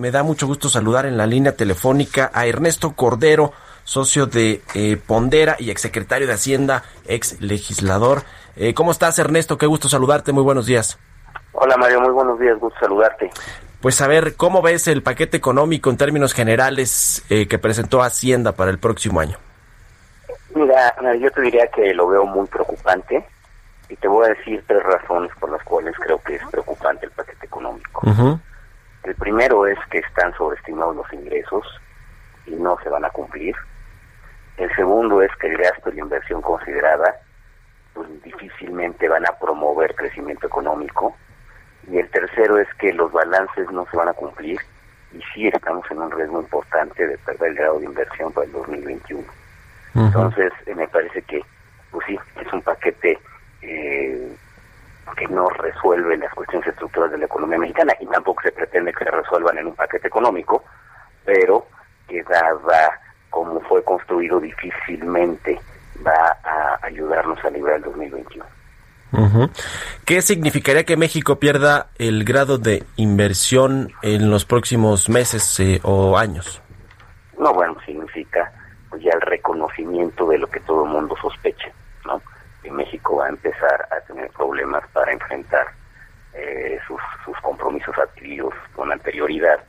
Me da mucho gusto saludar en la línea telefónica a Ernesto Cordero, socio de eh, Pondera y exsecretario de Hacienda, ex legislador. Eh, ¿Cómo estás, Ernesto? Qué gusto saludarte. Muy buenos días. Hola Mario, muy buenos días, gusto saludarte. Pues a ver, ¿cómo ves el paquete económico en términos generales eh, que presentó Hacienda para el próximo año? Mira, yo te diría que lo veo muy preocupante y te voy a decir tres razones por las cuales creo que es preocupante el paquete económico. El primero es que están sobreestimados los ingresos y no se van a cumplir. El segundo es que el gasto y la inversión considerada pues difícilmente van a promover crecimiento económico. Y el tercero es que los balances no se van a cumplir y sí estamos en un riesgo importante de perder el grado de inversión para el 2021. Entonces, eh, me parece que, pues sí, es un paquete eh, que no resuelve las cuestiones estructurales de la economía mexicana y tampoco se pretende que se resuelvan en un paquete económico, pero que dada como fue construido difícilmente va a ayudarnos a librar el 2021. ¿Qué significaría que México pierda el grado de inversión en los próximos meses eh, o años? No, bueno, significa pues ya el reconocimiento de lo que todo el mundo sospecha, ¿no? Que México va a empezar a tener problemas para enfrentar eh, sus, sus compromisos adquiridos con anterioridad.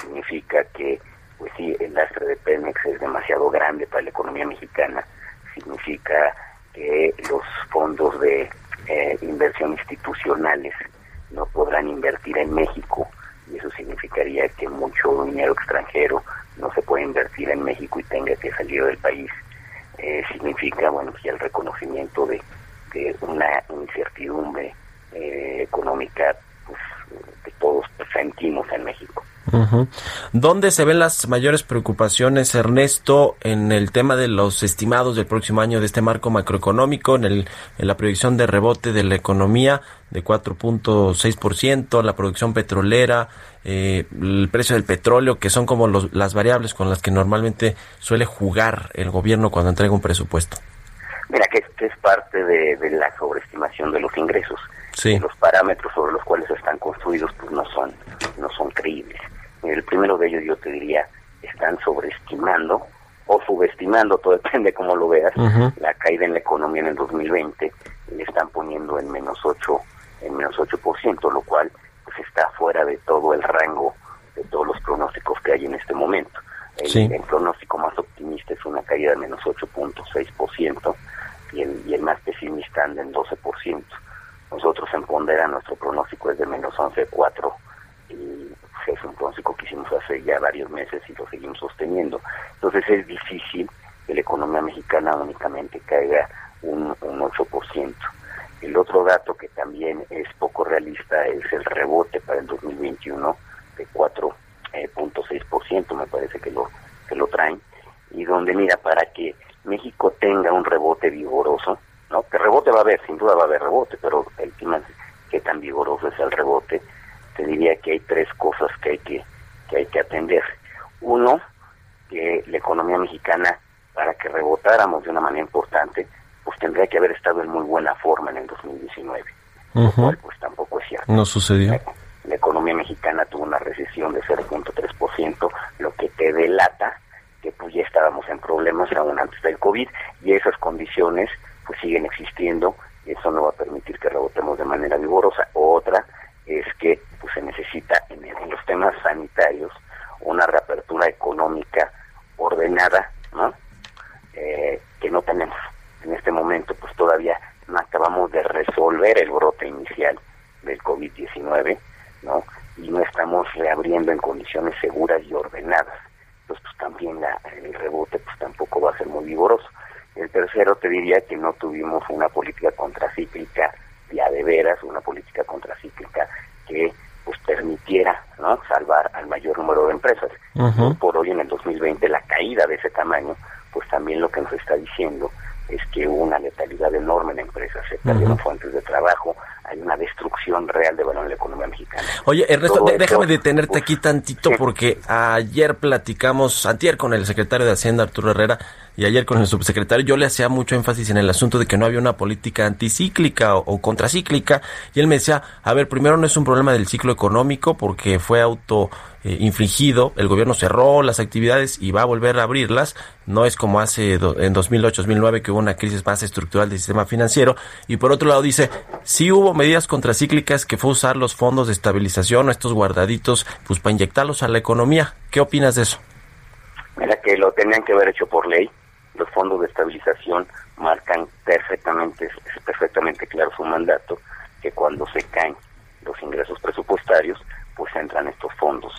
Significa que, pues sí, el lastre de Pemex es demasiado grande para la economía mexicana. Significa que los fondos de eh, inversión institucionales no podrán invertir en México y eso significaría que mucho dinero extranjero no se puede invertir en México y tenga que salir del país. Eh, significa, bueno, ya el reconocimiento de, de una incertidumbre eh, económica pues, que todos sentimos en México. ¿Dónde se ven las mayores preocupaciones, Ernesto, en el tema de los estimados del próximo año de este marco macroeconómico, en, el, en la proyección de rebote de la economía de 4.6%, la producción petrolera, eh, el precio del petróleo, que son como los, las variables con las que normalmente suele jugar el gobierno cuando entrega un presupuesto? Mira, que, es parte de, de, la sobreestimación de los ingresos. Sí. Los parámetros sobre los cuales están construidos pues no son, no son creíbles. El primero de ellos yo te diría, están sobreestimando o subestimando, todo depende cómo lo veas, la caída en la economía en el 2020, le están poniendo en menos 8, en menos 8%, lo cual pues está fuera de todo el rango de todos los pronósticos que hay en este momento. El, Sí. el pronóstico más optimista es una caída de menos 8.6% y el, y el más pesimista anda en 12%. Nosotros en Pondera nuestro pronóstico es de menos 11.4 y es un pronóstico que hicimos hace ya varios meses y lo seguimos sosteniendo. Entonces es difícil que la economía mexicana únicamente caiga un, un 8%. El otro dato que también es poco realista es el rebote para el 2021 de 4.6%, me parece que lo, que lo traen, y donde mira, para que México tenga un rebote vigoroso, ¿no? Que rebote va a haber, sin duda va a haber rebote, pero el tema es qué tan vigoroso es el rebote, te diría que hay tres cosas que hay que, que hay que atender. Uno, que la economía mexicana, para que rebotáramos de una manera importante, pues tendría que haber estado en muy buena forma en el 2019. Lo cual, pues tampoco es cierto. No sucedió. La, la economía mexicana tuvo una recesión de 0.3%, lo que te delata que estábamos en problemas aún antes del COVID y esas condiciones pues siguen existiendo y eso no va a permitir que rebotemos de manera vigorosa. Otra es que pues se necesita en, en los temas sanitarios una reapertura económica ordenada, ¿no? Eh, que no tenemos en este momento, pues todavía no acabamos de resolver el brote inicial del COVID-19, ¿no? Y no estamos reabriendo en condiciones seguras y ordenadas. Entonces, pues también la, el rebote pues tampoco va a ser muy vigoroso. El tercero te diría que no tuvimos una política contracíclica ya de veras, una política contracíclica que pues ¿no? Salvar al mayor número de empresas. Por hoy en el 2020 la caída de ese tamaño, pues también lo que nos está diciendo es que hubo una letalidad enorme en empresas, se perdieron fuentes de trabajo, hay una destrucción de valor en la economía mexicana. Oye, Ernesto, déjame detenerte aquí tantito porque ayer platicamos, antier con el secretario de Hacienda, Arturo Herrera, y ayer con el subsecretario, yo le hacía mucho énfasis en el asunto de que no había una política anticíclica o, contracíclica, y él me decía, a ver, primero no es un problema del ciclo económico porque fue auto eh, infligido, el gobierno cerró las actividades y va a volver a abrirlas, no es como hace en 2008-2009 que hubo una crisis más estructural del sistema financiero, y por otro lado dice, sí hubo medidas contracíclicas que fue usar los fondos de estabilización, estos guardaditos, pues para inyectarlos a la economía. ¿Qué opinas de eso? Mira que lo tenían que haber hecho por ley, los fondos de estabilización marcan perfectamente, es perfectamente claro su mandato, que cuando se caen los ingresos presupuestarios, pues entran estos fondos.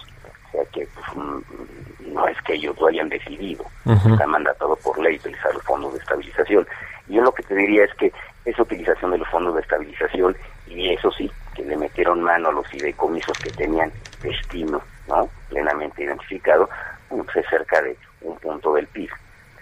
O sea que pues, mm, no es que ellos lo hayan decidido, está mandatado por ley utilizar los fondos de estabilización. Yo lo que te diría es que esa utilización de los fondos de estabilización, y eso sí, que le metieron mano a los fideicomisos que tenían destino ¿no? plenamente identificado, pues es cerca de un punto del PIB.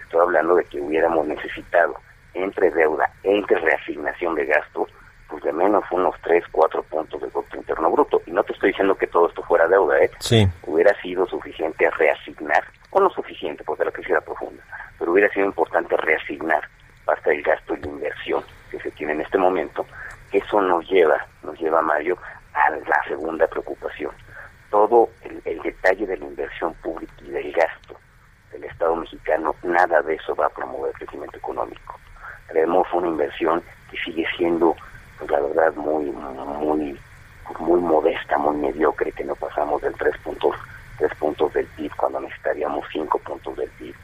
Estoy hablando de que hubiéramos necesitado entre deuda, entre reasignación de gasto, pues de menos unos 3, 4 puntos del Producto Interno Bruto. Y no te estoy diciendo que todo esto fuera deuda, ¿eh? Sí. Hubiera sido suficiente reasignar, o no suficiente, porque la crisis era profunda, pero hubiera sido importante reasignar parte del gasto y la inversión que se tiene en este momento. Eso nos lleva, nos lleva, Mario, a la segunda preocupación. Todo el, el detalle de la inversión pública y del gasto del Estado mexicano, nada de eso va a promover crecimiento económico. Creemos una inversión que sigue siendo, pues, la verdad, muy, muy, muy modesta, muy mediocre, que no pasamos del 3 puntos, tres puntos del PIB cuando necesitaríamos 5 puntos del PIB.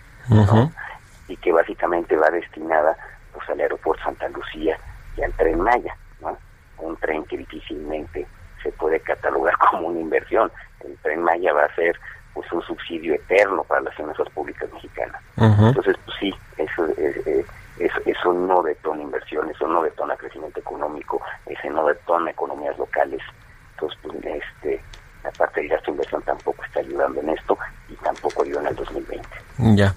Y que básicamente va destinada pues, al aeropuerto Santa Lucía y al tren Maya, ¿no? un tren que difícilmente se puede catalogar como una inversión. El tren Maya va a ser pues un subsidio eterno para las públicas mexicanas. Entonces, pues sí, eso, eh, eso, eso no detona inversión, eso no detona crecimiento económico, ese no detona economías locales. Entonces, pues, este, la parte del gasto de inversión tampoco está ayudando en esto y tampoco ayuda en el 2020. Ya.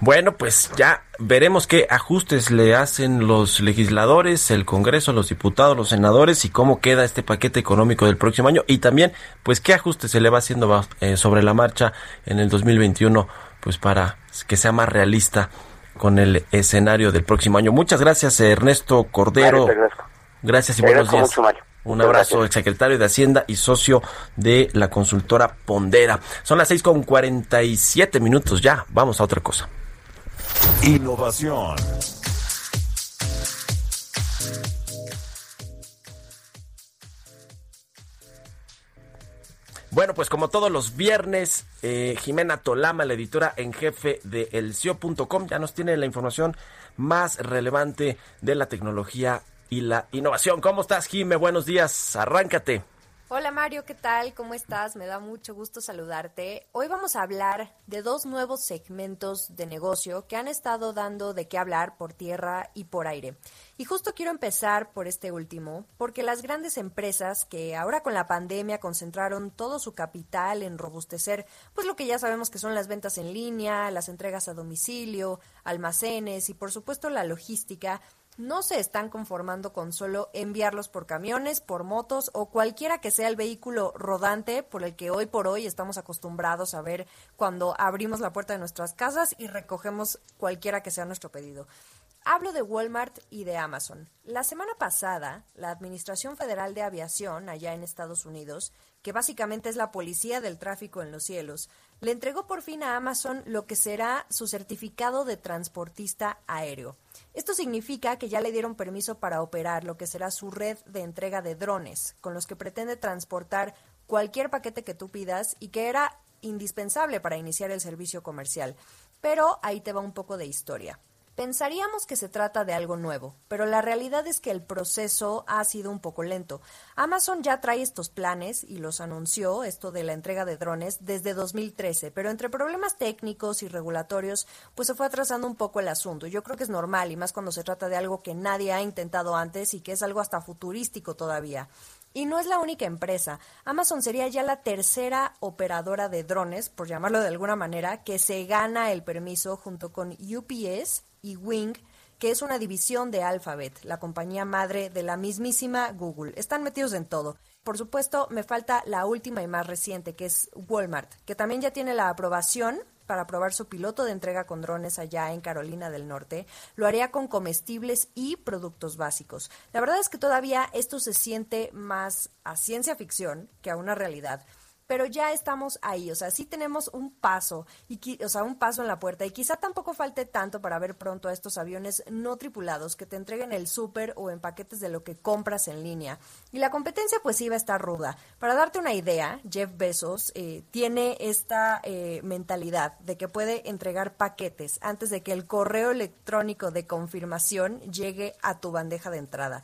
Bueno, pues ya veremos qué ajustes le hacen los legisladores, el Congreso, los diputados, los senadores y cómo queda este paquete económico del próximo año y también pues qué ajustes se le va haciendo eh, sobre la marcha en el 2021 pues para que sea más realista con el escenario del próximo año. Muchas gracias Ernesto Cordero. Gracias y buenos días. Un abrazo, el secretario de Hacienda y socio de la consultora Pondera. Son las seis con cuarenta y siete minutos ya. Vamos a otra cosa. Innovación. Bueno, pues como todos los viernes, eh, Jimena Tolama, la editora en jefe de elcio.com, ya nos tiene la información más relevante de la tecnología y la innovación. ¿Cómo estás, Jime? Buenos días. Arráncate. Hola Mario, ¿qué tal? ¿Cómo estás? Me da mucho gusto saludarte. Hoy vamos a hablar de dos nuevos segmentos de negocio que han estado dando de qué hablar por tierra y por aire. Y justo quiero empezar por este último, porque las grandes empresas que ahora con la pandemia concentraron todo su capital en robustecer, pues lo que ya sabemos que son las ventas en línea, las entregas a domicilio, almacenes y por supuesto la logística, no se están conformando con solo enviarlos por camiones, por motos o cualquiera que sea el vehículo rodante por el que hoy por hoy estamos acostumbrados a ver cuando abrimos la puerta de nuestras casas y recogemos cualquiera que sea nuestro pedido. Hablo de Walmart y de Amazon. La semana pasada, la Administración Federal de Aviación, allá en Estados Unidos, que básicamente es la policía del tráfico en los cielos, le entregó por fin a Amazon lo que será su certificado de transportista aéreo. Esto significa que ya le dieron permiso para operar lo que será su red de entrega de drones, con los que pretende transportar cualquier paquete que tú pidas y que era indispensable para iniciar el servicio comercial. Pero ahí te va un poco de historia. Pensaríamos que se trata de algo nuevo, pero la realidad es que el proceso ha sido un poco lento. Amazon ya trae estos planes y los anunció, esto de la entrega de drones, desde 2013, pero entre problemas técnicos y regulatorios, pues se fue atrasando un poco el asunto. Yo creo que es normal y más cuando se trata de algo que nadie ha intentado antes y que es algo hasta futurístico todavía. Y no es la única empresa. Amazon sería ya la tercera operadora de drones, por llamarlo de alguna manera, que se gana el permiso junto con UPS y Wing, que es una división de Alphabet, la compañía madre de la mismísima Google. Están metidos en todo. Por supuesto, me falta la última y más reciente, que es Walmart, que también ya tiene la aprobación para probar su piloto de entrega con drones allá en Carolina del Norte. Lo haría con comestibles y productos básicos. La verdad es que todavía esto se siente más a ciencia ficción que a una realidad pero ya estamos ahí, o sea, sí tenemos un paso, y, o sea, un paso en la puerta y quizá tampoco falte tanto para ver pronto a estos aviones no tripulados que te entreguen el súper o en paquetes de lo que compras en línea. Y la competencia pues iba a estar ruda. Para darte una idea, Jeff Bezos eh, tiene esta eh, mentalidad de que puede entregar paquetes antes de que el correo electrónico de confirmación llegue a tu bandeja de entrada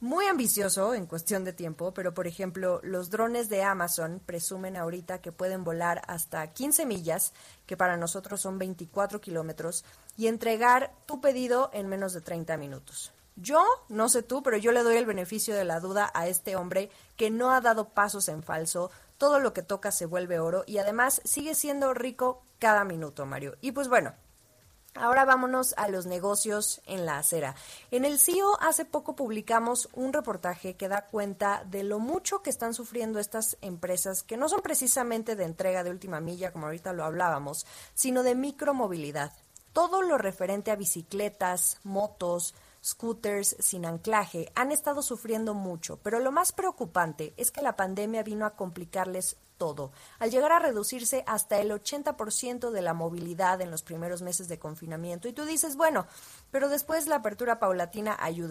muy ambicioso en cuestión de tiempo, pero por ejemplo, los drones de Amazon presumen ahorita que pueden volar hasta 15 millas, que para nosotros son 24 kilómetros, y entregar tu pedido en menos de 30 minutos. Yo, no sé tú, pero yo le doy el beneficio de la duda a este hombre que no ha dado pasos en falso, todo lo que toca se vuelve oro y además sigue siendo rico cada minuto, Mario. Y pues bueno, Ahora vámonos a los negocios en la acera. En el CIO hace poco publicamos un reportaje que da cuenta de lo mucho que están sufriendo estas empresas que no son precisamente de entrega de última milla, como ahorita lo hablábamos, sino de micromovilidad. Todo lo referente a bicicletas, motos, scooters sin anclaje han estado sufriendo mucho, pero lo más preocupante es que la pandemia vino a complicarles todo, al llegar a reducirse hasta el 80% de la movilidad en los primeros meses de confinamiento. Y tú dices, bueno, pero después la apertura paulatina ayuda.